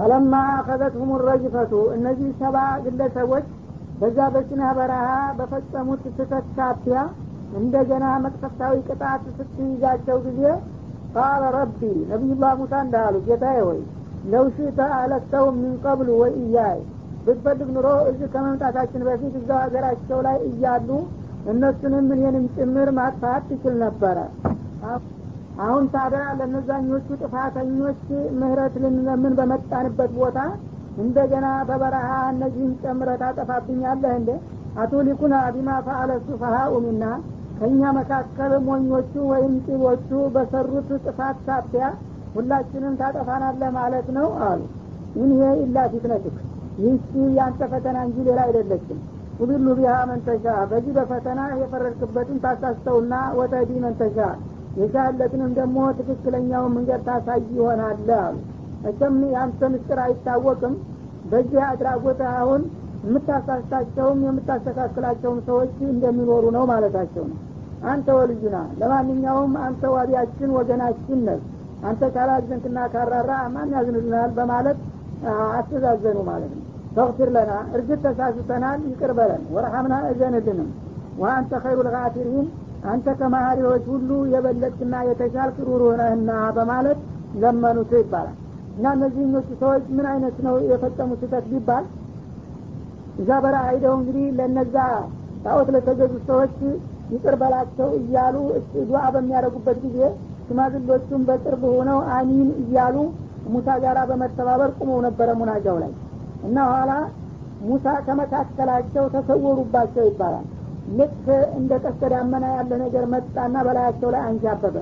ፈለማ አኸዘትሁም ረጅፈቱ። እነዚህ ሰባ ግለሰቦች በዛ በሲና በረሃ በፈጸሙት ስህተት ሳቢያ እንደገና መቅሰፍታዊ ቅጣት ስትይዛቸው ጊዜ ቃለ ረቢ ነቢዩላህ ሙሳ እንዳሉ ጌታዬ ወይ ለው ሽተ ቀብሉ ወይ እያይ ብትፈልግ ኑሮ እዚህ ከመምጣታችን በፊት እዛው ሀገራቸው ላይ እያሉ እነሱንም እኔንም ጭምር ማጥፋት ትችል ነበረ አሁን ታዲያ ለነዛኞቹ ጥፋተኞች ምህረት ልንለምን በመጣንበት ቦታ እንደገና በበረሃ እነዚህን ጨምረ ታጠፋብኛለህ እንዴ? አቱሊኩና ቢማ ፈአለ ሱፈሃኡ ሚና። ከእኛ መካከል ሞኞቹ ወይም ጢቦቹ በሰሩት ጥፋት ሳቢያ ሁላችንም ታጠፋናለህ ማለት ነው አሉ። ይህ ኢላ ፊትነትክ ይህቺ ያንተ ፈተና እንጂ ሌላ አይደለችም። ሁሉሉ ቢሃ መንተሻ። በዚህ በፈተና የፈረድክበትን ታሳስተውና ወተዲ መንተሻ የሻለትንም ደግሞ ትክክለኛውን መንገድ ታሳይ ይሆናል። አሉ መቸም የአንተ ምስጢር አይታወቅም። በዚህ አድራጎት አሁን የምታሳስታቸውም የምታስተካክላቸውም ሰዎች እንደሚኖሩ ነው ማለታቸው ነው። አንተ ወልዩና ለማንኛውም አንተ ዋቢያችን ወገናችን ነህ። አንተ ካላዘንክና ካራራ ማን ያዝንልናል? በማለት አስተዛዘኑ ማለት ነው። ተግፊር ለና። እርግጥ ተሳስተናል። ይቅር በለን። ወረሐምና እዘንልንም። ወአንተ ኸይሩ ልጋፊሪን አንተ ከማሀሪዎች ሁሉ የበለጥክና የተሻልክ ሩሩህ ነህና በማለት ለመኑት ይባላል። እና እነዚህኞቹ ሰዎች ምን አይነት ነው የፈጸሙ ስህተት ቢባል? እዛ ሂደው እንግዲህ ለነዛ ጣዖት ለተገዙ ሰዎች ይቅር በላቸው እያሉ ዱዓ በሚያደርጉበት ጊዜ ሽማግሎቹም በቅርብ ሆነው አሚን እያሉ ሙሳ ጋራ በመተባበር ቁመው ነበረ ሙናጃው ላይ። እና ኋላ ሙሳ ከመካከላቸው ተሰወሩባቸው ይባላል ልክ እንደ ቀስተ ዳመና ያለ ነገር መጣና በላያቸው ላይ አንዣበበ።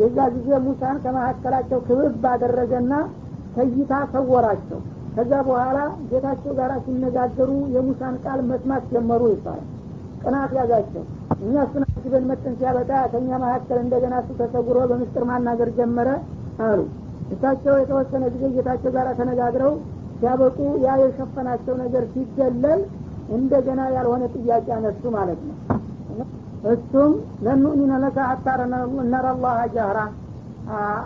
የዛ ጊዜ ሙሳን ከመካከላቸው ክብብ ባደረገና ከይታ ሰወራቸው። ከዛ በኋላ ጌታቸው ጋር ሲነጋገሩ የሙሳን ቃል መስማት ጀመሩ ይባላል። ቅናት ያዛቸው። እኛ እሱን አስበን መጠን ሲያበቃ ከእኛ መካከል እንደገና እሱ ተሰውሮ በምስጥር ማናገር ጀመረ አሉ። እሳቸው የተወሰነ ጊዜ ጌታቸው ጋር ተነጋግረው ሲያበቁ ያ የሸፈናቸው ነገር ሲገለል እንደገና ያልሆነ ጥያቄ አነሱ ማለት ነው። እሱም ለኑእሚነ ለከ አታረ ነረላህ ጀህራ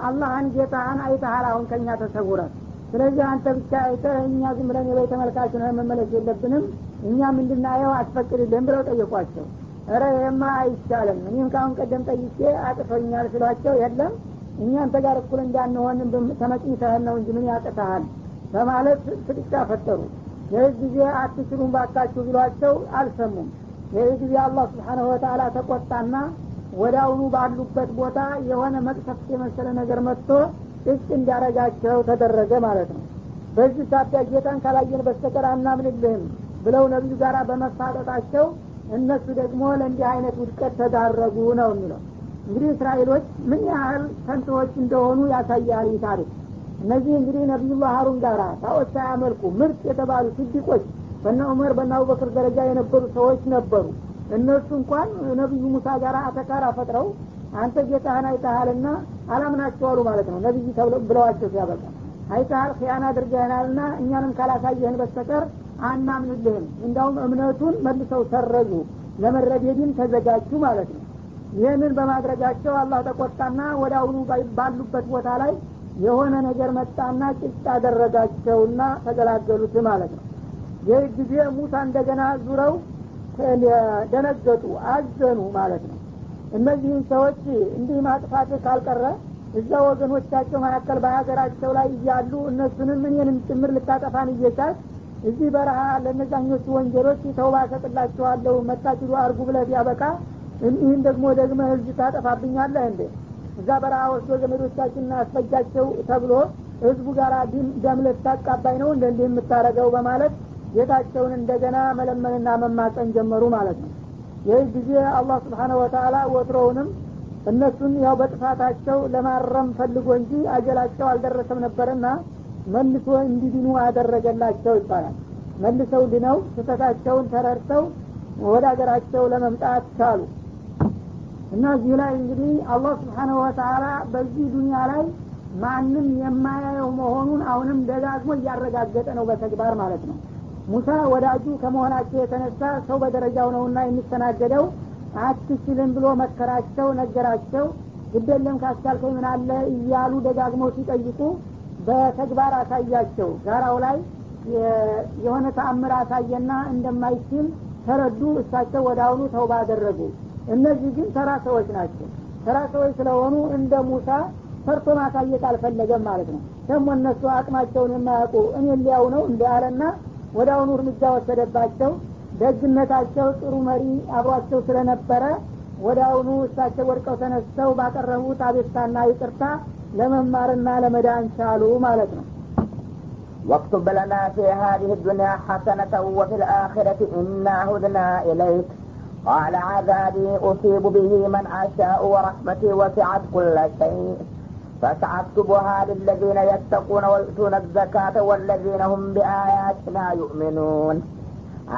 አላህን ጌታህን አይተሃል አሁን ከእኛ ተሰውረ ስለዚህ አንተ ብቻ አይተ እኛ ዝም ብለን የበይ ተመልካች ነን መመለስ የለብንም። እኛም እንድናየው አስፈቅድልን ብለው ጠየቋቸው። እረ ይህማ አይቻልም። እኔም ከአሁን ቀደም ጠይቄ አጥፈኛል ስሏቸው የለም። እኛ አንተ ጋር እኩል እንዳንሆን ተመጭኝተህን ነው እንጂ ምን ያቅተሃል በማለት ፍጥጫ ፈጠሩ ይህ ጊዜ አትችሉም ባካችሁ ቢሏቸው አልሰሙም። ይህ ጊዜ አላህ ስብሓነሁ ወተላ ተቆጣና አሁኑ ባሉበት ቦታ የሆነ መቅሰፍት የመሰለ ነገር መጥቶ እጭ እንዲያረጋቸው ተደረገ ማለት ነው። በዚህ ሳቢያ ጌታን ካላየን በስተቀር አናምንልህም ብለው ነቢዩ ጋር በመፋጠጣቸው እነሱ ደግሞ ለእንዲህ አይነት ውድቀት ተዳረጉ ነው የሚለው። እንግዲህ እስራኤሎች ምን ያህል ከንቶዎች እንደሆኑ ያሳያል ታሪክ እነዚህ እንግዲህ ነቢዩላህ ሀሩን ጋራ ጣዖት ሳያመልኩ ምርጥ የተባሉ ስዲቆች በነ ዑመር በነ አቡበክር ደረጃ የነበሩ ሰዎች ነበሩ። እነሱ እንኳን ነቢዩ ሙሳ ጋር አተካራ ፈጥረው አንተ ጌታህን አይተሃልና አላምናቸው አሉ ማለት ነው። ነቢይ ብለዋቸው ሲያበቃ አይተሃል ክያን አድርገህናልና እኛንም ካላሳየህን በስተቀር አናምንልህም። እንዳውም እምነቱን መልሰው ሰረዙ ለመረቤድም ተዘጋጁ ማለት ነው። ይህንን በማድረጋቸው አላህ ተቆጣና ወደ አሁኑ ባሉበት ቦታ ላይ የሆነ ነገር መጣና ጭጭ አደረጋቸውና ተገላገሉት ማለት ነው። ይህ ጊዜ ሙሳ እንደገና ዙረው ደነገጡ አዘኑ ማለት ነው። እነዚህን ሰዎች እንዲህ ማጥፋት ካልቀረ እዛ ወገኖቻቸው መካከል በሀገራቸው ላይ እያሉ እነሱንም እኔንም ጭምር ልታጠፋን እየቻል እዚህ በረሃ ለነዛኞቹ ወንጀሎች ተውባ ሰጥላቸዋለሁ መታችሉ አርጉ ብለህ ቢያበቃ እኒህን ደግሞ ደግመ ህዝብ ታጠፋብኛለህ እንዴ እዛ በረሃ ወስዶ ዘመዶቻችንን አስፈጃቸው ተብሎ ህዝቡ ጋር ደም ልታቃባይ ነው እንደ እንዲህ የምታረገው በማለት ጌታቸውን እንደገና መለመንና መማፀን ጀመሩ ማለት ነው። ይህ ጊዜ አላህ ስብሓነ ወተላ ወትሮውንም እነሱን ያው በጥፋታቸው ለማረም ፈልጎ እንጂ አጀላቸው አልደረሰም ነበርና መልሶ እንዲድኑ አደረገላቸው ይባላል። መልሰው ድነው ስህተታቸውን ተረድተው ወደ ሀገራቸው ለመምጣት ቻሉ እና እዚህ ላይ እንግዲህ አላህ ስብሓነሁ ወተላ በዚህ ዱኒያ ላይ ማንም የማያየው መሆኑን አሁንም ደጋግሞ እያረጋገጠ ነው በተግባር ማለት ነው። ሙሳ ወዳጁ ከመሆናቸው የተነሳ ሰው በደረጃው ነውና የሚስተናገደው አትችልም ብሎ መከራቸው ነገራቸው ግደለም ካስቻልከኝ ምን አለ እያሉ ደጋግመው ሲጠይቁ በተግባር አሳያቸው። ጋራው ላይ የሆነ ተአምር አሳየና እንደማይችል ተረዱ። እሳቸው ወደ አሁኑ ተውባ አደረጉ እነዚህ ግን ተራ ሰዎች ናቸው ተራ ሰዎች ስለሆኑ እንደ ሙሳ ሰርቶ ማሳየት አልፈለገም ማለት ነው ደግሞ እነሱ አቅማቸውን የማያውቁ እኔ ሊያው ነው እንደ አለና ወደ አሁኑ እርምጃ ወሰደባቸው ደግነታቸው ጥሩ መሪ አብሯቸው ስለነበረ ወደ አሁኑ እሳቸው ወድቀው ተነስተው ባቀረቡት አቤታና ይቅርታ ለመማርና ለመዳን ቻሉ ማለት ነው واكتب لنا في هذه الدنيا حسنة وفي الآخرة إنا هدنا إليك قال عذابي أصيب به من أشاء ورحمتي وسعت كل شيء. فسأكتبها للذين يتقون ويؤتون الزكاة والذين هم بآياتنا يؤمنون.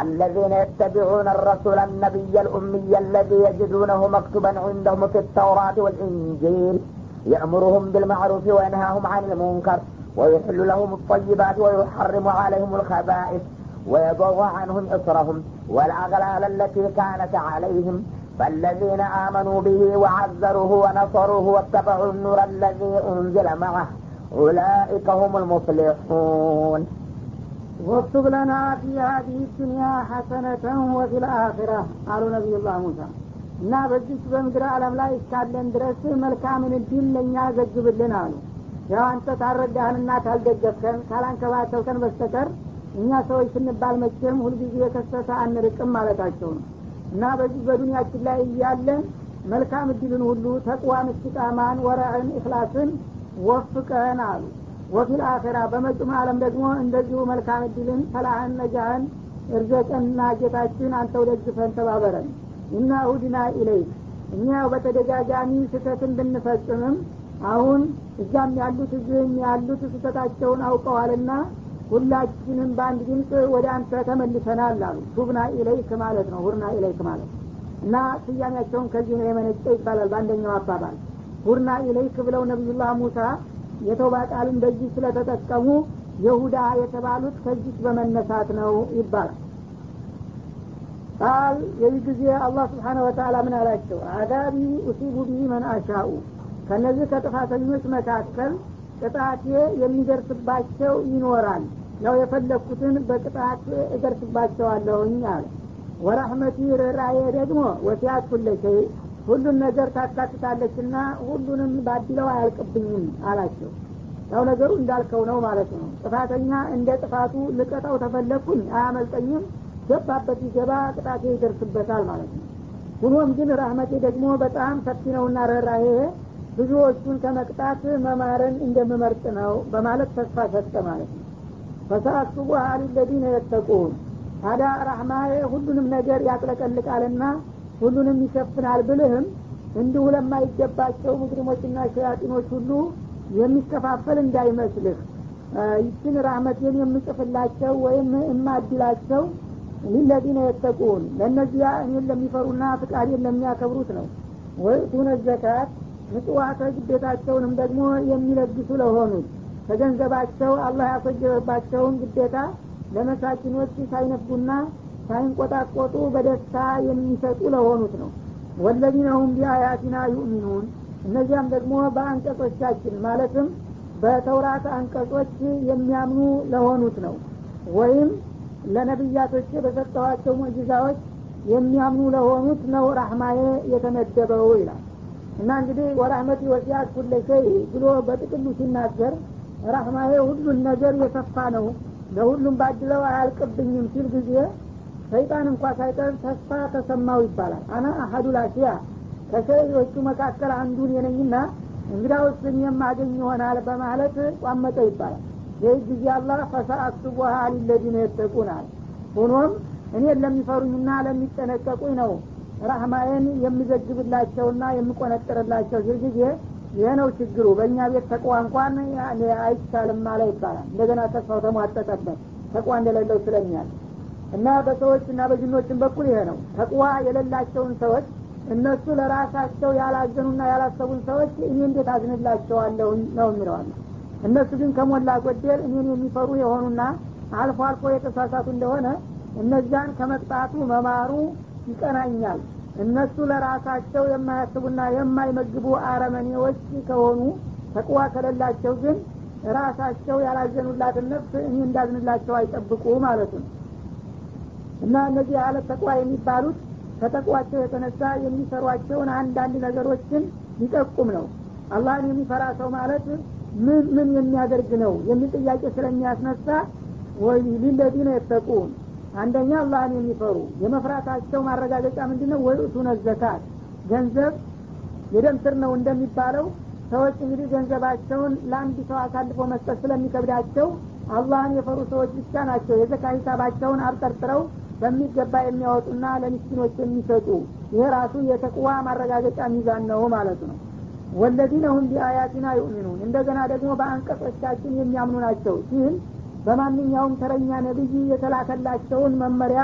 الذين يتبعون الرسول النبي الأمي الذي يجدونه مكتوبا عندهم في التوراة والإنجيل. يأمرهم بالمعروف وينهاهم عن المنكر. ويحل لهم الطيبات ويحرم عليهم الخبائث. ويضع عنهم إصرهم والأغلال التي كانت عليهم فالذين آمنوا به وعزروه ونصروه واتبعوا النور الذي أنزل معه أولئك هم المفلحون واكتب لنا في هذه الدنيا حسنة وفي الآخرة قالوا نبي الله موسى እና በዚች በምድር ዓለም ላይ እስካለን ድረስ መልካምን እድል ለእኛ ዘግብልን አሉ ያው አንተ ታረዳህንና ካልደገፍከን ካላንከባተብከን በስተቀር እኛ ሰዎች ስንባል መቼም ሁልጊዜ የከሰተ አንርቅም ማለታቸው ነው። እና በዚህ በዱኒያችን ላይ እያለን መልካም እድልን ሁሉ ተቅዋን እስቲቃማን ወረዕን እክላስን ወፍቀን አሉ። وفي الآخرة በመጭም አለም ደግሞ እንደዚሁ መልካም እድልን ፈላህን ነጃህን እርዘቀንና ጌታችን አንተው ደግፈን ተባበረን። إنا هدنا إليك እኛ በተደጋጋሚ ስህተትን ብንፈጽምም አሁን እዛም ያሉት እዚህም ያሉት ስህተታቸውን አውቀዋልና ሁላችንም በአንድ ድምፅ ወደ አንተ ተመልሰናል አሉ። تبنا إليك ማለት ነው። هدنا إليك ማለት እና ስያሜያቸውን ከዚህ ነው የመነጨ ይባላል በአንደኛው አባባል። هدنا إليك ብለው ነቢዩላህ ሙሳ የተውባ ቃልን በዚህ ስለተጠቀሙ የሁዳ የተባሉት ከዚህ በመነሳት ነው ይባላል። قال የዚህ ጊዜ አላህ سبحانه وتعالى ምን አላቸው? عذابي أصيب به من أشاء። ከነዚህ ከጥፋተኞች መካከል ቅጣቴ የሚደርስባቸው ይኖራል። ያው የፈለግኩትን በቅጣት እደርስባቸዋለሁኝ አለ። ورحمتي ርኅራዬ ደግሞ ወሲያት ኩለሸይ ሁሉን ነገር ታካትታለችና ሁሉንም ባድለው አያልቅብኝም አላቸው። ያው ነገሩ እንዳልከው ነው ማለት ነው። ጥፋተኛ እንደ ጥፋቱ ልቀጣው ተፈለግኩኝ አያመልጠኝም ገባበት ይገባ ቅጣቴ ይደርስበታል ማለት ነው። ሁኖም ግን ራህመቴ ደግሞ በጣም ሰፊ ነውና ርኅራሄ ብዙዎቹን ከመቅጣት መማርን እንደምመርጥ ነው በማለት ተስፋ ሰጠ ማለት ነው። ፈሰአክቱቡ ሀሊ ለዚነ የተቁን። ታዲያ ራህማዬ ሁሉንም ነገር ያጥለቀልቃልና ሁሉንም ይሸፍናል ብልህም እንዲሁ ለማይገባቸው ሙስሊሞችና ሸያጢኖች ሁሉ የሚከፋፈል እንዳይመስልህ ይችን ራህመቴን የምጽፍላቸው ወይም እማድላቸው ሊለዚነ የተቁን። ለእነዚያ እኔን ለሚፈሩና ፍቃዴን ለሚያከብሩት ነው። ወይቱነ ዘካት ምጽዋተ ግዴታቸውንም ደግሞ የሚለግሱ ለሆኑት ከገንዘባቸው አላህ ያስወጀበባቸውን ግዴታ ለመሳኪኖች ሳይነፉና ሳይንቆጣቆጡ በደስታ የሚሰጡ ለሆኑት ነው። ወለዚነ ቢአያቲና ዩእሚኑን። እነዚያም ደግሞ በአንቀጾቻችን ማለትም በተውራት አንቀጾች የሚያምኑ ለሆኑት ነው። ወይም ለነቢያቶች በሰጠኋቸው ሙዕጂዛዎች የሚያምኑ ለሆኑት ነው ራህማዬ የተመደበው ይላል እና እንግዲህ ወራህመት ወሲያት ኩለ ሸይ ብሎ በጥቅሉ ሲናገር ራህማዬ ሁሉን ነገር የሰፋ ነው ለሁሉም ባድለው አያልቅብኝም ሲል ጊዜ ሰይጣን እንኳ ሳይቀር ተስፋ ተሰማው ይባላል። አና አሀዱ ላሲያ ከሸዮቹ መካከል አንዱን የነኝና እንግዳውስ የማገኝ ይሆናል በማለት ቋመጠ ይባላል። ይህ ጊዜ አላህ ፈሰአክቱቡሃ ሊለዚነ የተቁናል። ሆኖም እኔን ለሚፈሩኝና ለሚጠነቀቁኝ ነው ራህማዬን የምዘግብላቸውና የምቆነጥርላቸው ጊዜ ይህ ነው ችግሩ። በእኛ ቤት ተቅዋ እንኳን አይቻልም ማለ ይባላል። እንደገና ተስፋው ተሟጠጠበት። ተቅዋ እንደሌለው ስለሚያል እና በሰዎች እና በጅኖችን በኩል ይሄ ነው። ተቅዋ የሌላቸውን ሰዎች እነሱ ለራሳቸው ያላዘኑና ያላሰቡን ሰዎች እኔ እንዴት አዝንላቸዋለሁ ነው የሚለዋለ እነሱ ግን ከሞላ ጎደል እኔን የሚፈሩ የሆኑና አልፎ አልፎ የተሳሳቱ እንደሆነ እነዚያን ከመቅጣቱ መማሩ ይቀናኛል። እነሱ ለራሳቸው የማያስቡና የማይመግቡ አረመኔዎች ከሆኑ ተቅዋ ከሌላቸው ግን ራሳቸው ያላዘኑላትን ነፍስ እኔ እንዳዝንላቸው አይጠብቁ ማለቱ ነው። እና እነዚህ አለት ተቋ የሚባሉት ከተቋቸው የተነሳ የሚሰሯቸውን አንዳንድ ነገሮችን ሊጠቁም ነው። አላህን የሚፈራ ሰው ማለት ምን ምን የሚያደርግ ነው የሚል ጥያቄ ስለሚያስነሳ ወይ ሊለዚነ የተቁን አንደኛ አላህን የሚፈሩ የመፍራታቸው ማረጋገጫ ምንድ ነው ወይቱነ ዘካት ገንዘብ የደም ስር ነው እንደሚባለው። ሰዎች እንግዲህ ገንዘባቸውን ለአንድ ሰው አሳልፎ መስጠት ስለሚከብዳቸው አላህን የፈሩ ሰዎች ብቻ ናቸው። የዘካ ሂሳባቸውን አብጠርጥረው በሚገባ የሚያወጡና ለምስኪኖች የሚሰጡ። ይህ ራሱ የተቅዋ ማረጋገጫ ሚዛን ነው ማለት ነው። ወለዚነ ሁም ቢአያቲና ዩእሚኑን። እንደገና ደግሞ በአንቀጾቻችን የሚያምኑ ናቸው። ሲል በማንኛውም ተረኛ ነቢይ የተላከላቸውን መመሪያ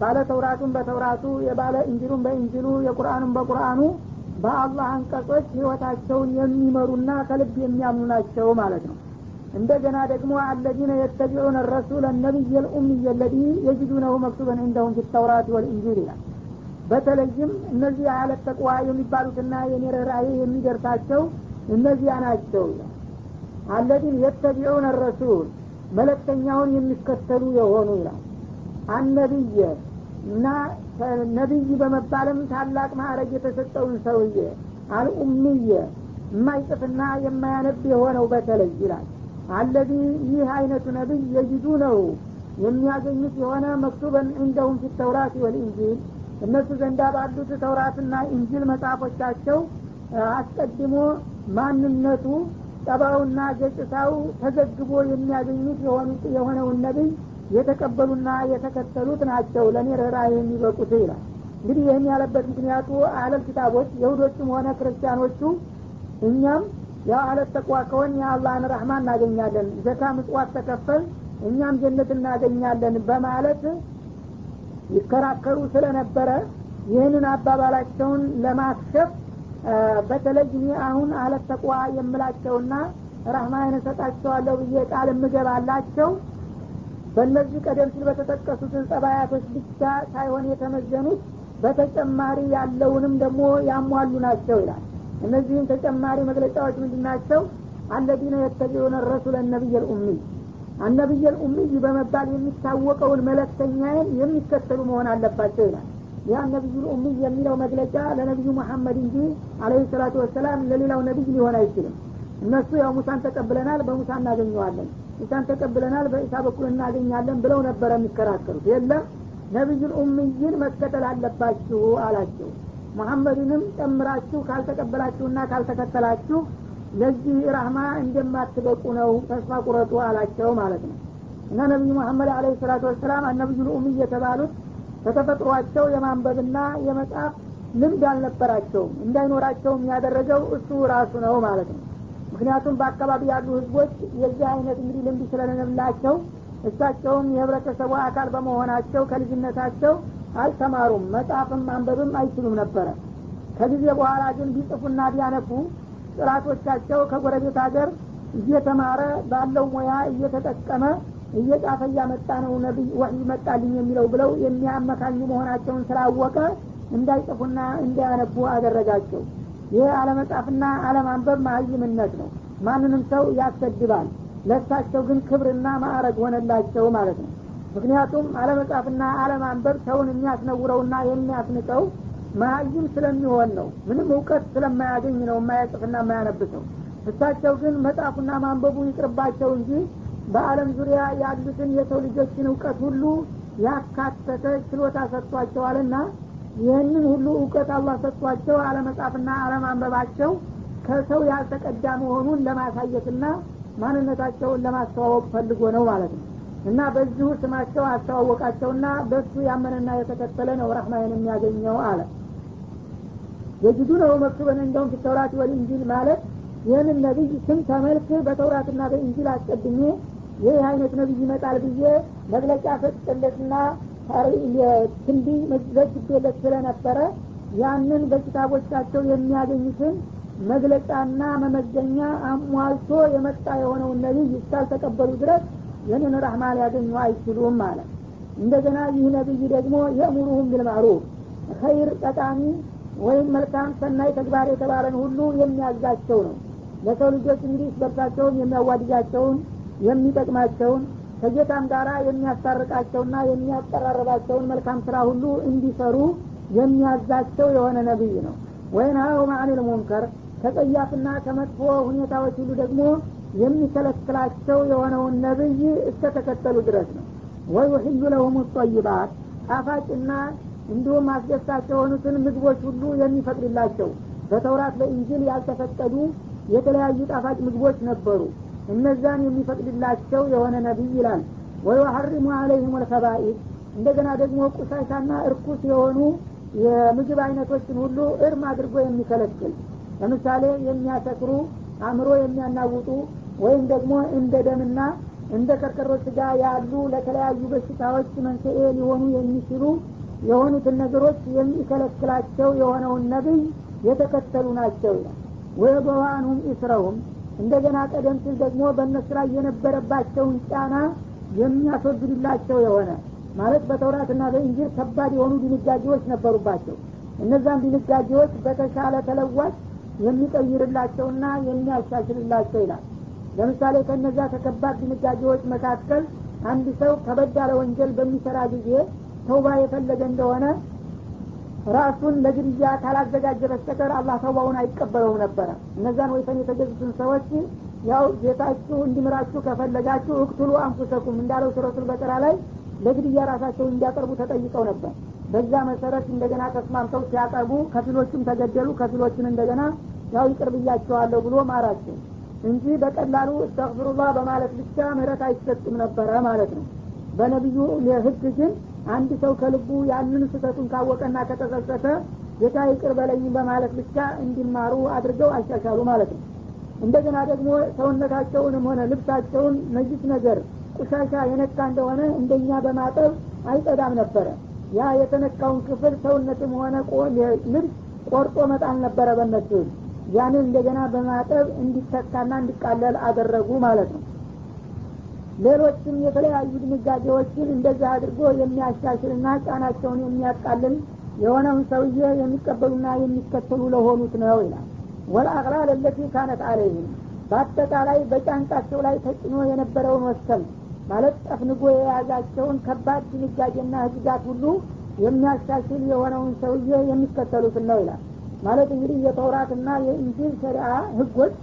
ባለ ተውራቱን በተውራቱ የባለ እንጅሉን በእንጅሉ የቁርአኑን በቁርአኑ በአላህ አንቀጾች ህይወታቸውን የሚመሩና ከልብ የሚያምኑ ናቸው ማለት ነው። እንደገና ደግሞ አለዚነ የተቢዑነ ረሱለ ነቢይ ልኡምይ ለዚ የጅዱነሁ መክቱበን እንደሁም ፊተውራት ወልእንጂል ይላል። በተለይም እነዚህ አለት ተቅዋ የሚባሉትና የኔ ርኅራሄ የሚደርሳቸው እነዚያ ናቸው ይላል። አለዚን የተቢዑነ ረሱል መለክተኛውን የሚከተሉ የሆኑ ይላል። አነቢየ እና ነቢይ በመባልም ታላቅ ማዕረግ የተሰጠውን ሰውዬ አልኡምየ የማይጽፍና የማያነብ የሆነው በተለይ ይላል። አለዚ ይህ አይነቱ ነቢይ የጅዱ ነው። የሚያገኙት የሆነ መክቱበን እንደሁም ፊት ተውራት ወልኢንጂል እነሱ ዘንዳ ባሉት ተውራትና ኢንጂል መጽሐፎቻቸው አስቀድሞ ማንነቱ ጠባውና ገጽታው ተዘግቦ የሚያገኙት የሆነውን ነቢይ የተቀበሉና የተከተሉት ናቸው። ለእኔ ርኅራ የሚበቁት ይላል። እንግዲህ ይህን ያለበት ምክንያቱ አለል ኪታቦች የሁዶቹም ሆነ ክርስቲያኖቹ እኛም ያው አለት ተቋ ከሆን የአላህን ረህማ እናገኛለን ዘካ ምጽዋት ተከፈል እኛም ጀነት እናገኛለን በማለት ይከራከሩ ስለነበረ ይህንን አባባላቸውን ለማክሸፍ በተለይ እኔ አሁን አለት ተቋ የምላቸውና ረህማን እሰጣቸዋለሁ ብዬ ቃል የምገባላቸው በእነዚህ ቀደም ሲል በተጠቀሱት ጸባያቶች ብቻ ሳይሆን የተመዘኑት በተጨማሪ ያለውንም ደግሞ ያሟሉ ናቸው ይላል። እነዚህም ተጨማሪ መግለጫዎች ምንድን ናቸው? አለዚነ የተቢዑነ ረሱለ ነቢይ ልኡሚይ አነቢይ ልኡሚይ በመባል የሚታወቀውን መለክተኛዬን የሚከተሉ መሆን አለባቸው ይላል ያ ነቢዩ ልኡሚይ የሚለው መግለጫ ለነቢዩ መሐመድ እንጂ አለህ ሰላቱ ወሰላም ለሌላው ነቢይ ሊሆን አይችልም። እነሱ ያው ሙሳን ተቀብለናል በሙሳ እናገኘዋለን ኢሳን ተቀብለናል በኢሳ በኩል እናገኛለን ብለው ነበረ የሚከራከሩት። የለም ነቢዩል ኡምይን መከተል አለባችሁ አላቸው። መሐመድንም ጨምራችሁ ካልተቀበላችሁና ካልተከተላችሁ ለዚህ ራህማ እንደማትበቁ ነው ተስፋ ቁረጡ አላቸው ማለት ነው። እና ነቢዩ መሐመድ አለ ሰላቱ ወሰላም አነቢዩል ኡምይ የተባሉት በተፈጥሯቸው የማንበብና የመጻፍ ልምድ አልነበራቸውም። እንዳይኖራቸውም ያደረገው እሱ ራሱ ነው ማለት ነው። ምክንያቱም በአካባቢ ያሉ ህዝቦች የዚህ አይነት እንግዲህ ልምድ ስለሌላቸው እሳቸውም የህብረተሰቡ አካል በመሆናቸው ከልጅነታቸው አልተማሩም መጻፍም ማንበብም አይችሉም ነበረ። ከጊዜ በኋላ ግን ቢጽፉና ቢያነቡ ጥላቶቻቸው ከጎረቤት ሀገር እየተማረ ባለው ሙያ እየተጠቀመ እየጻፈ እያመጣ ነው ነቢይ ወህይ መጣልኝ የሚለው ብለው የሚያመካኙ መሆናቸውን ስላወቀ እንዳይጽፉና እንዳያነቡ አደረጋቸው። ይህ አለመጻፍና አለማንበብ ማህይምነት ነው። ማንንም ሰው ያሰድባል። ለሳቸው ግን ክብርና ማዕረግ ሆነላቸው ማለት ነው። ምክንያቱም አለመጻፍና አለማንበብ ሰውን የሚያስነውረውና የሚያስንቀው ማህይም ስለሚሆን ነው። ምንም እውቀት ስለማያገኝ ነው የማያጽፍና የማያነብሰው እሳቸው ግን መጻፉና ማንበቡ ይቅርባቸው እንጂ በአለም ዙሪያ ያሉትን የሰው ልጆችን እውቀት ሁሉ ያካተተ ችሎታ ሰጥቷቸዋልና ይህንን ሁሉ እውቀት አላህ ሰጥቷቸው አለመጻፍና አለማንበባቸው ከሰው ያልተቀዳ መሆኑን ለማሳየትና ማንነታቸውን ለማስተዋወቅ ፈልጎ ነው ማለት ነው። እና በዚሁ ስማቸው አስተዋወቃቸውና በሱ ያመነና የተከተለ ነው ረህማን የሚያገኘው አለ። የጅዱ ነው መክቱበን እንደውም ፊተውራት ወልኢንጂል ማለት ይህንን ነቢይ ስም ተመልክ በተውራትና በኢንጂል አስቀድሜ ይህ አይነት ነቢይ ይመጣል ብዬ መግለጫ ሰጥጥለትና ትንቢ ዘግቤለት ስለነበረ ያንን በኪታቦቻቸው የሚያገኙትን መግለጫና መመዘኛ አሟልቶ የመጣ የሆነውን ነቢይ እስካልተቀበሉ ድረስ ይህንን ረህማ ሊያገኙ አይችሉም ማለት እንደገና ይህ ነቢይ ደግሞ የእሙሩሁም ቢልማዕሩፍ ኸይር ጠቃሚ ወይም መልካም ሰናይ ተግባር የተባለን ሁሉ የሚያዛቸው ነው። ለሰው ልጆች እንግዲህ በርሳቸውን የሚያዋድጃቸውን የሚጠቅማቸውን ከጌታም ጋር የሚያስታርቃቸውና የሚያቀራረባቸውን መልካም ስራ ሁሉ እንዲሰሩ የሚያዛቸው የሆነ ነቢይ ነው። ወይንሀው ማዕኒል ሙንከር ከጸያፍና ከመጥፎ ሁኔታዎች ሁሉ ደግሞ የሚከለክላቸው የሆነውን ነቢይ እስከተከተሉ ድረስ ነው። ወይ ውሕሉ ለሁም ጠይባት ጣፋጭና እንዲሁም አስደሳች የሆኑትን ምግቦች ሁሉ የሚፈቅድላቸው በተውራት በኢንጅል ያልተፈቀዱ የተለያዩ ጣፋጭ ምግቦች ነበሩ እነዛን የሚፈቅድላቸው የሆነ ነቢይ ይላል። ወይ ወሐሪሙ አለይህም ልከባኢድ እንደገና ደግሞ ቁሳሻና እርኩስ የሆኑ የምግብ አይነቶችን ሁሉ እርም አድርጎ የሚከለክል ለምሳሌ የሚያሰክሩ አእምሮ የሚያናውጡ ወይም ደግሞ እንደ ደምና እንደ ከርከሮ ስጋ ያሉ ለተለያዩ በሽታዎች መንስኤ ሊሆኑ የሚችሉ የሆኑትን ነገሮች የሚከለክላቸው የሆነውን ነቢይ የተከተሉ ናቸው ይላል። ወየበዋኑም ኢስረውም እንደገና ቀደም ሲል ደግሞ በእነሱ ላይ የነበረባቸውን ጫና የሚያስወግድላቸው የሆነ ማለት በተውራትና በእንጂል ከባድ የሆኑ ድንጋጌዎች ነበሩባቸው። እነዛን ድንጋጌዎች በተሻለ ተለዋጭ የሚቀይርላቸውና የሚያሻሽልላቸው ይላል። ለምሳሌ ከነዛ ከከባድ ድንጋጌዎች መካከል አንድ ሰው ከበድ ያለ ወንጀል በሚሰራ ጊዜ ተውባ የፈለገ እንደሆነ ራሱን ለግድያ ካላዘጋጀ በስተቀር አላህ ተውባውን አይቀበለውም ነበረ እነዛን ወይፈን የተገዙትን ሰዎች ያው ጌታችሁ እንዲምራችሁ ከፈለጋችሁ እክቱሉ አንፉሰኩም እንዳለው ሱረቱል በቀራ ላይ ለግድያ ራሳቸውን እንዲያቀርቡ ተጠይቀው ነበር። በዛ መሰረት እንደገና ተስማምተው ሲያቀርቡ ከፊሎቹም ተገደሉ ከፊሎችን እንደገና ያው ይቅር ብያቸዋለሁ ብሎ ማራቸው እንጂ በቀላሉ እስተግፍሩላህ በማለት ብቻ ምህረት አይሰጥም ነበረ ማለት ነው። በነቢዩ ህግ ግን አንድ ሰው ከልቡ ያንን ስህተቱን ካወቀና ከተጸጸተ ጌታ ይቅር በለኝ በማለት ብቻ እንዲማሩ አድርገው አሻሻሉ ማለት ነው። እንደገና ደግሞ ሰውነታቸውንም ሆነ ልብሳቸውን ነጅስ ነገር ቁሻሻ የነካ እንደሆነ እንደኛ በማጠብ አይጸዳም ነበረ። ያ የተነካውን ክፍል ሰውነትም ሆነ ልብስ ቆርጦ መጣል ነበረ በነሱ ያንን እንደገና በማጠብ እንዲተካና እንዲቃለል አደረጉ ማለት ነው ሌሎችም የተለያዩ ድንጋጌዎችን እንደዚህ አድርጎ የሚያሻሽልና ጫናቸውን የሚያቃልል የሆነውን ሰውዬ የሚቀበሉና የሚከተሉ ለሆኑት ነው ይላል። ወልአቅላል ለቲ ካነት አለይህም። በአጠቃላይ በጫንቃቸው ላይ ተጭኖ የነበረውን ወሰን ማለት ጠፍንጎ የያዛቸውን ከባድ ድንጋጌና ህግጋት ሁሉ የሚያሻሽል የሆነውን ሰውዬ የሚከተሉትን ነው ይላል። ማለት እንግዲህ የተውራትና የኢንጂል ሸሪአ ህጎች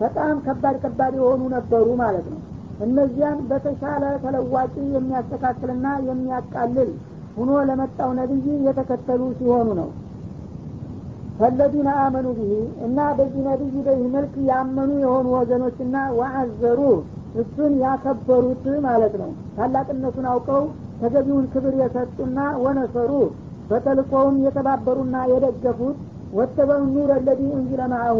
በጣም ከባድ ከባድ የሆኑ ነበሩ ማለት ነው እነዚያን በተሻለ ተለዋጭ የሚያስተካክልና የሚያቃልል ሁኖ ለመጣው ነቢይ የተከተሉ ሲሆኑ ነው። ፈለዚነ አመኑ ብሂ እና በዚህ ነቢይ በዚህ መልክ ያመኑ የሆኑ ወገኖችና ወአዘሩ እሱን ያከበሩት ማለት ነው። ታላቅነቱን አውቀው ተገቢውን ክብር የሰጡና ወነሰሩ በተልኮውም የተባበሩና የደገፉት ወተበው ኑር ለዚ እንዚለ ማአሁ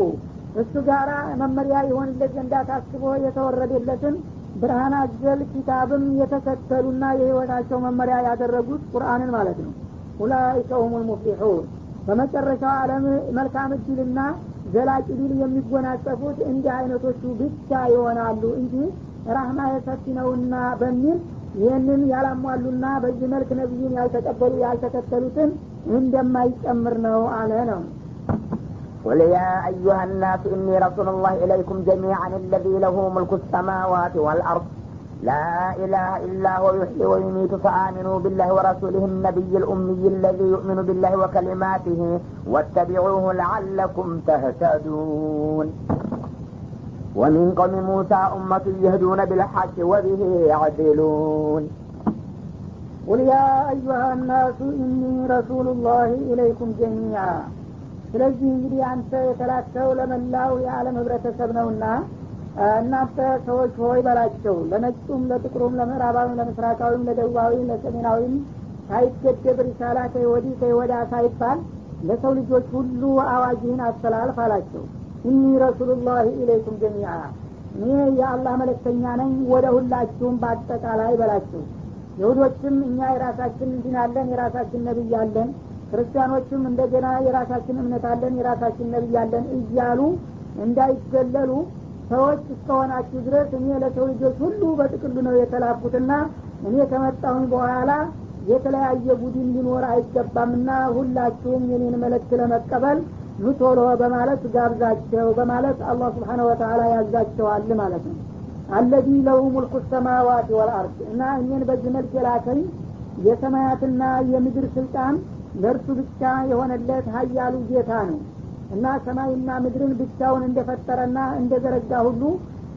እሱ ጋራ መመሪያ የሆንለት ዘንዳ ታስቦ የተወረደለትን ብርሃን አዘል ኪታብም የተከተሉና የህይወታቸው መመሪያ ያደረጉት ቁርአንን ማለት ነው። ኡላይከ ሁም ልሙፍሊሑን በመጨረሻው ዓለም መልካም እድልና ዘላቂ ድል የሚጎናጸፉት እንዲህ አይነቶቹ ብቻ ይሆናሉ እንጂ ራህማ የሰፊ ነውና በሚል ይህንን ያላሟሉና በዚህ መልክ ነቢዩን ያልተቀበሉ ያልተከተሉትን እንደማይጨምር ነው አለ ነው قل يا أيها الناس إني رسول الله إليكم جميعا الذي له ملك السماوات والأرض. لا إله إلا هو يحيي ويميت فآمنوا بالله ورسوله النبي الأمي الذي يؤمن بالله وكلماته واتبعوه لعلكم تهتدون. ومن قوم موسى أمة يهدون بالحق وبه يعدلون. قل يا أيها الناس إني رسول الله إليكم جميعا. ስለዚህ እንግዲህ አንተ የተላከው ለመላው የዓለም ህብረተሰብ ነውና እናንተ ሰዎች ሆይ በላቸው። ለነጩም ለጥቁሩም ለምዕራባዊም ለምስራቃዊም ለደቡባዊም ለሰሜናዊም ሳይገደብ ሪሳላ ከወዲህ ከወዳ ሳይባል ለሰው ልጆች ሁሉ አዋጅህን አስተላልፍ አላቸው። እኒ ረሱሉላህ ኢለይኩም ጀሚዓ። እኔ የአላህ መለክተኛ ነኝ ወደ ሁላችሁም በአጠቃላይ በላቸው። ይሁዶችም እኛ የራሳችን እንዲናለን የራሳችን ነቢይ አለን ክርስቲያኖችም እንደገና የራሳችን እምነት አለን የራሳችን ነቢይ አለን እያሉ እንዳይገለሉ ሰዎች እስከሆናችሁ ድረስ እኔ ለሰው ልጆች ሁሉ በጥቅሉ ነው የተላኩትና እኔ ከመጣሁኝ በኋላ የተለያየ ቡድን ሊኖር አይገባምና ሁላችሁም የኔን መልእክት ለመቀበል ኑ ቶሎ በማለት ጋብዛቸው በማለት አላህ ስብሓነ ወተላ ያዛቸዋል ማለት ነው። አለዚ ለሁ ሙልኩ ሰማዋት ወልአርድ እና እኔን በዚህ መልክ የላከኝ የሰማያትና የምድር ስልጣን ለእርሱ ብቻ የሆነለት ሀያሉ ጌታ ነው እና ሰማይና ምድርን ብቻውን እንደፈጠረና እንደዘረጋ ሁሉ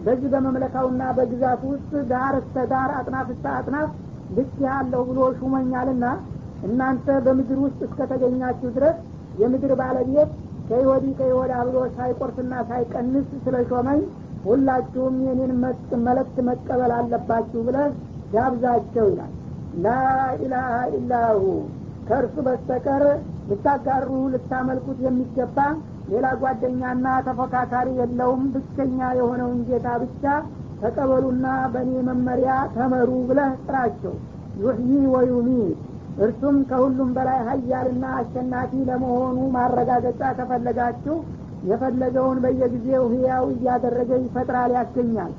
በዚህ በመምለካውና በግዛቱ ውስጥ ዳር እስተ ዳር አጥናፍ እስተ አጥናፍ ልክ ያለሁ ብሎ ሹመኛልና እናንተ በምድር ውስጥ እስከተገኛችሁ ድረስ የምድር ባለቤት ከይወዲ ከይወዳ ብሎ ሳይቆርስና ሳይቀንስ ስለ ሾመኝ ሁላችሁም የኔን መለክት መቀበል አለባችሁ ብለ ጋብዛቸው ይላል። ላኢላሀ ኢላሁ ከእርሱ በስተቀር ልታጋሩ ልታመልኩት የሚገባ ሌላ ጓደኛና ተፎካካሪ የለውም። ብቸኛ የሆነውን ጌታ ብቻ ተቀበሉና በእኔ መመሪያ ተመሩ ብለህ ጥራቸው። ዩሕዪ ወዩሚት እርሱም ከሁሉም በላይ ሀያልና አሸናፊ ለመሆኑ ማረጋገጫ ከፈለጋችሁ የፈለገውን በየጊዜው ህያው እያደረገ ይፈጥራል ያስገኛል።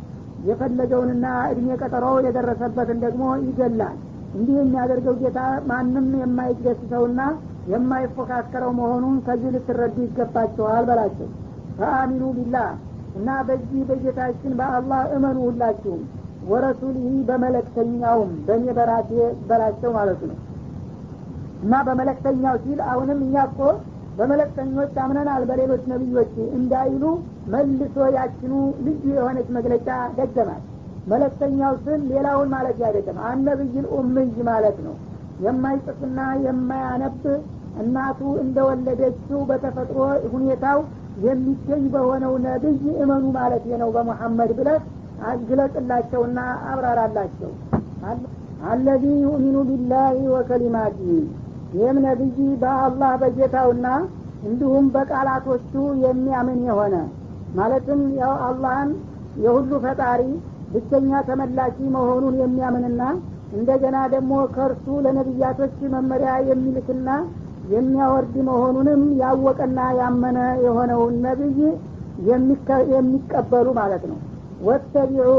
የፈለገውንና እድሜ ቀጠሮ የደረሰበትን ደግሞ ይገላል እንዲህ የሚያደርገው ጌታ ማንም የማይገስሰውና የማይፎካከረው መሆኑን ከዚህ ልትረዱ ይገባቸዋል በላቸው። ፈአሚኑ ቢላህ እና በዚህ በጌታችን በአላህ እመኑ ሁላችሁም። ወረሱሊህ በመለክተኛውም በእኔ በራሴ በላቸው ማለቱ ነው። እና በመለክተኛው ሲል አሁንም እኛ እኮ በመለክተኞች አምነናል በሌሎች ነቢዮች እንዳይሉ መልሶ ያችኑ ልዩ የሆነች መግለጫ ደገማል መለክተኛው ስል ሌላውን ማለት አይደለም። አነብይል ኡምይ ማለት ነው። የማይጽፍና የማያነብ እናቱ እንደወለደችው በተፈጥሮ ሁኔታው የሚገኝ በሆነው ነብይ እመኑ ማለት ነው። በሙሐመድ ብለህ ግለጽላቸውና አብራራላቸው። አለዚ ዩሚኑ ቢላህ ወከሊማቲ። ይህም ነቢይ በአላህ በጌታውና እንዲሁም በቃላቶቹ የሚያምን የሆነ ማለትም ያው አላህን የሁሉ ፈጣሪ ብቸኛ ተመላኪ መሆኑን የሚያምንና እንደገና ደግሞ ከእርሱ ለነቢያቶች መመሪያ የሚልክና የሚያወርድ መሆኑንም ያወቀና ያመነ የሆነውን ነቢይ የሚቀበሉ ማለት ነው። ወተቢዑ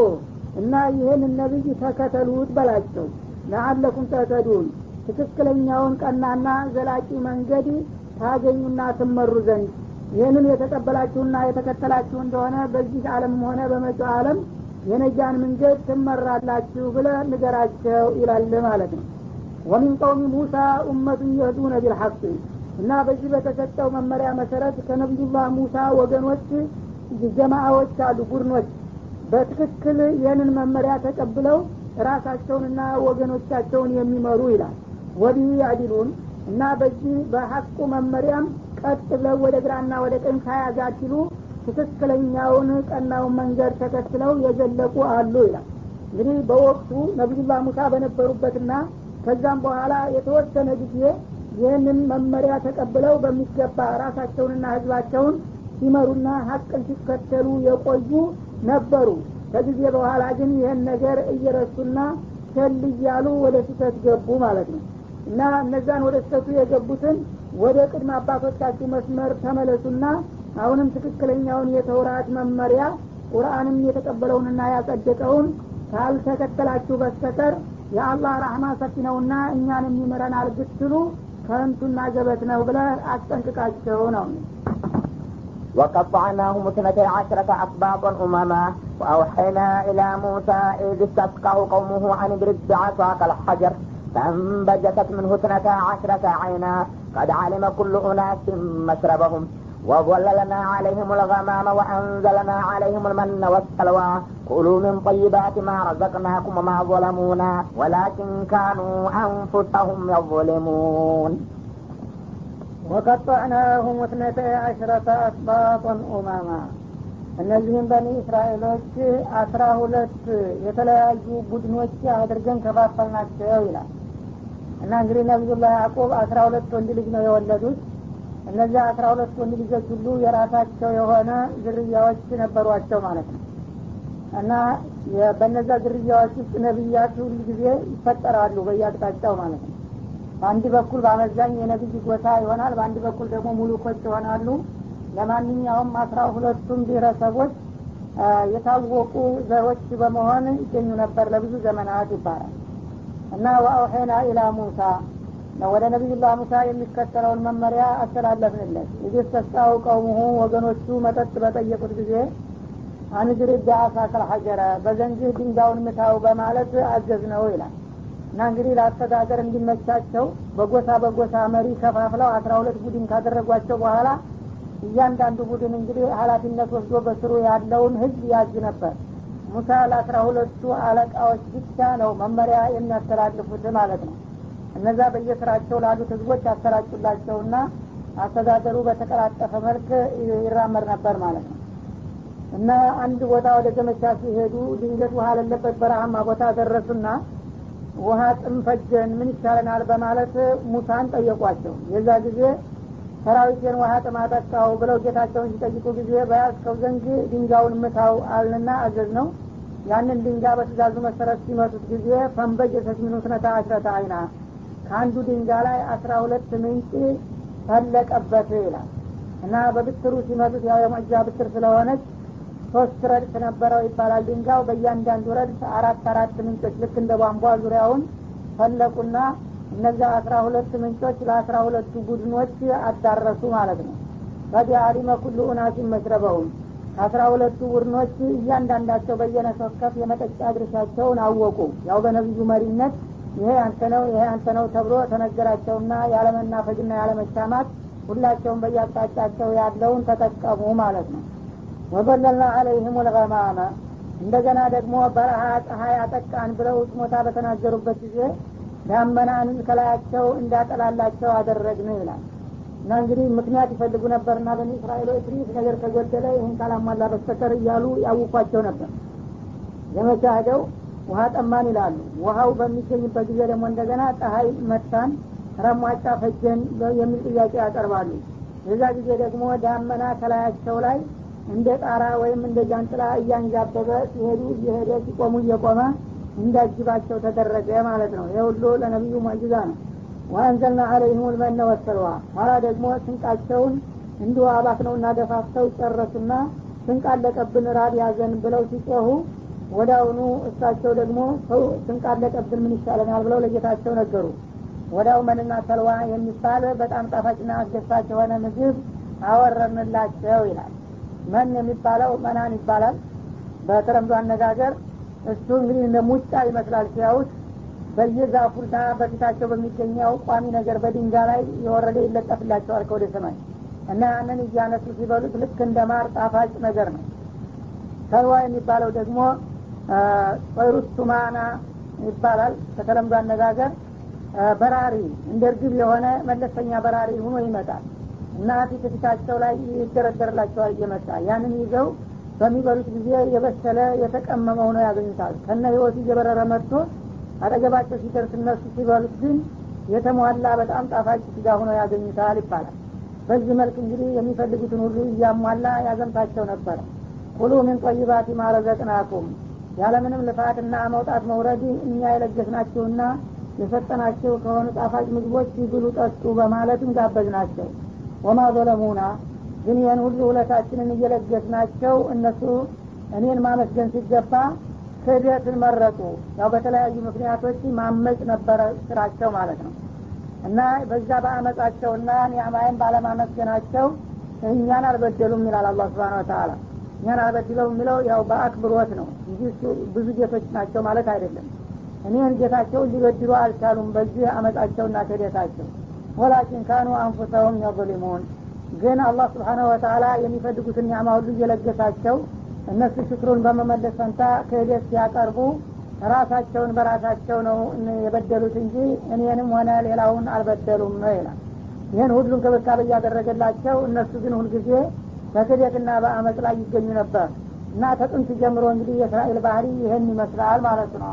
እና ይህን ነቢይ ተከተሉት በላቸው። ለአለኩም ተተዱን ትክክለኛውን ቀናና ዘላቂ መንገድ ታገኙና ትመሩ ዘንድ። ይህንን የተቀበላችሁና የተከተላችሁ እንደሆነ በዚህ ዓለምም ሆነ በመጪው ዓለም የነጃን መንገድ ትመራላችሁ ብለ ንገራቸው ይላል ማለት ነው። ወሚን ቀውሚ ሙሳ ኡመቱን የህዱነ ቢልሐቅ እና በዚህ በተሰጠው መመሪያ መሰረት ከነቢዩላህ ሙሳ ወገኖች ጀማአዎች አሉ ቡድኖች። በትክክል ይህንን መመሪያ ተቀብለው ራሳቸውንና ወገኖቻቸውን የሚመሩ ይላል። ወዲህ ያዲሉን እና በዚህ በሐቁ መመሪያም ቀጥ ብለው ወደ ግራና ወደ ቀኝ ሳያጋድሉ ትክክለኛውን ቀናውን መንገድ ተከትለው የዘለቁ አሉ ይላል። እንግዲህ በወቅቱ ነቢዩላህ ሙሳ በነበሩበትና ከዛም በኋላ የተወሰነ ጊዜ ይህንን መመሪያ ተቀብለው በሚገባ ራሳቸውንና ህዝባቸውን ሲመሩና ሀቅን ሲከተሉ የቆዩ ነበሩ። ከጊዜ በኋላ ግን ይህን ነገር እየረሱና ቸል እያሉ ወደ ስህተት ገቡ ማለት ነው። እና እነዛን ወደ ስህተቱ የገቡትን ወደ ቅድመ አባቶቻችሁ መስመር ተመለሱና አሁንም ትክክለኛውን የተውራት መመሪያ ቁርአንም የተቀበለውንና ያጸደቀውን ካልተከተላችሁ በስተቀር የአላህ ራህማ ሰፊ ነውና እኛንም ይምረናል ብትሉ ከንቱና ገበት ነው ብለ አስጠንቅቃቸው ነው وقطعناهم اثنتي عشرة أسباطا أمما وأوحينا إلى موسى إذ استسقاه قومه عن اضرب بعصاك الحجر فانبجست منه اثنتا عشرة عينا قد علم كل أناس مشربهم وظللنا عليهم الغمام وأنزلنا عليهم المن والسلوى كلوا من طيبات ما رزقناكم وما ظلمونا ولكن كانوا أنفسهم يظلمون ወቀጠዕናሁም ወትነተ አሽረተ አስባጦን ኡማማ እነዚህም በኒ እስራኤሎች አስራ ሁለት የተለያዩ ቡድኖች አድርገን ከፋፈልናቸው ይላል እና እንግዲህ ነቢዩላህ ያዕቁብ አስራ ሁለት ወንድ ልጅ ነው የወለዱት እነዚህ አስራ ሁለት ወንድ ልጆች ሁሉ የራሳቸው የሆነ ዝርያዎች ነበሯቸው ማለት ነው። እና በነዛ ዝርያዎች ውስጥ ነቢያት ሁሉ ጊዜ ይፈጠራሉ በየአቅጣጫው ማለት ነው። በአንድ በኩል በአመዛኝ የነቢይ ጎሳ ይሆናል በአንድ በኩል ደግሞ ሙሉኮች ይሆናሉ። ለማንኛውም አስራ ሁለቱም ብሔረሰቦች የታወቁ ዘሮች በመሆን ይገኙ ነበር ለብዙ ዘመናት ይባላል። እና ወአውሄና ኢላ ሙሳ ወደ ነቢዩላህ ሙሳ የሚከተለውን መመሪያ አስተላለፍንለት። ይህ ተስጣው ቀውሙሁ ወገኖቹ መጠጥ በጠየቁት ጊዜ አንግሪ ቢአሳከል ሐጀረ በዘንጅህ ድንጋውን ምታው በማለት አዘዝ ነው ይላል። እና እንግዲህ ለአስተዳደር እንዲመቻቸው በጎሳ በጎሳ መሪ ከፋፍለው አስራ ሁለት ቡድን ካደረጓቸው በኋላ እያንዳንዱ ቡድን እንግዲህ ሀላፊነት ወስዶ በስሩ ያለውን ህዝብ ያዝ ነበር። ሙሳ ለአስራ ሁለቱ አለቃዎች ብቻ ነው መመሪያ የሚያስተላልፉት ማለት ነው እነዛ በየስራቸው ላሉት ህዝቦች ያሰራጩላቸውና አስተዳደሩ በተቀላጠፈ መልክ ይራመድ ነበር ማለት ነው። እና አንድ ቦታ ወደ ዘመቻ ሲሄዱ ድንገት ውሃ ለለበት በረሃማ ቦታ ደረሱና ውሃ ጥም ፈጀን ምን ይቻለናል በማለት ሙሳን ጠየቋቸው። የዛ ጊዜ ሰራዊቴን ውሃ ጥም አጠጣው ብለው ጌታቸውን ሲጠይቁ ጊዜ በያዝከው ዘንግ ድንጋውን ምታው አልንና አዘዝ ነው ያንን ድንጋ በትእዛዙ መሰረት ሲመቱት ጊዜ ፈንበጅ ተስሚኑ ስነታ አስረታ አይና ከአንዱ ድንጋ ላይ አስራ ሁለት ምንጭ ፈለቀበት ይላል። እና በብትሩ ሲመቱት ያው የመጃ ብትር ስለሆነች ሶስት ረድፍ ነበረው ይባላል ድንጋው በእያንዳንዱ ረድፍ አራት አራት ምንጮች ልክ እንደ ቧንቧ ዙሪያውን ፈለቁና እነዚያ አስራ ሁለት ምንጮች ለአስራ ሁለቱ ቡድኖች አዳረሱ ማለት ነው። በዲ አሊመ ኩሉ ኡናሲን መሽረበውን ከአስራ ሁለቱ ቡድኖች እያንዳንዳቸው በየነሰከፍ የመጠጫ ድርሻቸውን አወቁ። ያው በነቢዩ መሪነት ይሄ አንተ ነው ይሄ አንተ ነው ተብሎ ተነገራቸውና ያለመናፈግና ያለመቻማት ሁላቸውም በያቅጣጫቸው ያለውን ተጠቀሙ ማለት ነው። ወበለልና አለይህም ልገማመ እንደገና ደግሞ በረሃ ፀሐይ አጠቃን ብለው ስሞታ በተናገሩበት ጊዜ ዳመናን ከላያቸው እንዳጠላላቸው አደረግን ይላል። እና እንግዲህ ምክንያት ይፈልጉ ነበርና በኒ እስራኤሎች ትንሽ ነገር ከጎደለ ይህን ካላሟላ በስተቀር እያሉ ያውቋቸው ነበር። ዘመቻ ሄደው ውሃ ጠማን ይላሉ። ውሃው በሚገኝበት ጊዜ ደግሞ እንደገና ፀሐይ መታን ረሟጫ ፈጀን የሚል ጥያቄ ያቀርባሉ። የዛ ጊዜ ደግሞ ዳመና ከላያቸው ላይ እንደ ጣራ ወይም እንደ ጃንጥላ እያንዣበበ ሲሄዱ እየሄደ ሲቆሙ እየቆመ እንዳጅባቸው ተደረገ ማለት ነው። ይህ ሁሉ ለነቢዩ ሙዕጅዛ ነው። ወአንዘልና አለይህም ልመነ ወሰልዋ። ኋላ ደግሞ ስንቃቸውን እንዲሁ አባት ነው እና ደፋፍተው ጨረሱና ስንቅ አለቀብን ራብ ያዘን ብለው ሲጮሁ ወዳውኑ እሳቸው ደግሞ ሰው ስንቅ አለቀብን ምን ይሻለናል ብለው ለጌታቸው ነገሩ። ወዳው መንና ተልዋ የሚባል በጣም ጣፋጭና አስደሳች የሆነ ምግብ አወረንላቸው ይላል። መን የሚባለው መናን ይባላል። በተለምዶ አነጋገር እሱ እንግዲህ እንደ ሙጫ ይመስላል ሲያዩት በየዛፉና በፊታቸው በሚገኘው ቋሚ ነገር በድንጋ ላይ የወረደ ይለጠፍላቸዋል ከወደ ሰማይ እና ያንን እያነሱ ሲበሉት ልክ እንደ ማር ጣፋጭ ነገር ነው። ተልዋ የሚባለው ደግሞ ጦይሩስ ቱማና ይባላል። በተለምዶ አነጋገር በራሪ እንደ እርግብ የሆነ መለስተኛ በራሪ ሆኖ ይመጣል እና ፊት ፊታቸው ላይ ይደረደርላቸዋል እየመጣ ያንን ይዘው በሚበሉት ጊዜ የበሰለ የተቀመመ ሆኖ ያገኙታል። ከነ ህይወቱ እየበረረ መጥቶ አጠገባቸው ሲደርስ እነሱ ሲበሉት ግን የተሟላ በጣም ጣፋጭ ስጋ ሆኖ ያገኙታል ይባላል። በዚህ መልክ እንግዲህ የሚፈልጉትን ሁሉ እያሟላ ያዘምታቸው ነበረ ኩሉ ምን ጠይባት ማረዘቅናኩም ያለምንም ልፋትና መውጣት መውረድ እኛ የለገስናችሁና የሰጠናቸው ከሆኑ ጣፋጭ ምግቦች ብሉ ጠጡ በማለት እንጋበዝናቸው። ወማ ዘለሙና ግን ይህን ሁሉ ውለታችንን እየለገስናቸው እነሱ እኔን ማመስገን ሲገባ ክህደትን መረጡ። ያው በተለያዩ ምክንያቶች ማመፅ ነበረ ስራቸው ማለት ነው። እና በዛ በአመፃቸውና ኒዕማይን ባለማመስገናቸው እኛን አልበደሉም ይላል አላ ስብን ወተላ እኛን አልበድለው የሚለው ያው በአክብሮት ነው እንጂ ብዙ ጌቶች ናቸው ማለት አይደለም። እኔን ጌታቸውን ሊበድሉ አልቻሉም። በዚህ አመፃቸውና ክህደታቸው ወላኪን ካኑ አንፉሰሁም የظሊሙን ግን አላህ ስብሓነሁ ወተላ የሚፈልጉትን ኒዕማ ሁሉ እየለገሳቸው እነሱ ሽክሩን በመመለስ ፈንታ ክህደት ሲያቀርቡ ራሳቸውን በራሳቸው ነው የበደሉት እንጂ እኔንም ሆነ ሌላውን አልበደሉም ይላል። ይህን ሁሉ እንክብካቤ እያደረገላቸው እነሱ ግን ሁልጊዜ በክህደትና በአመፅ ላይ ይገኙ ነበር። እና ተጥንት ጀምሮ እንግዲህ የእስራኤል ባህሪ ይህን ይመስላል ማለት ነው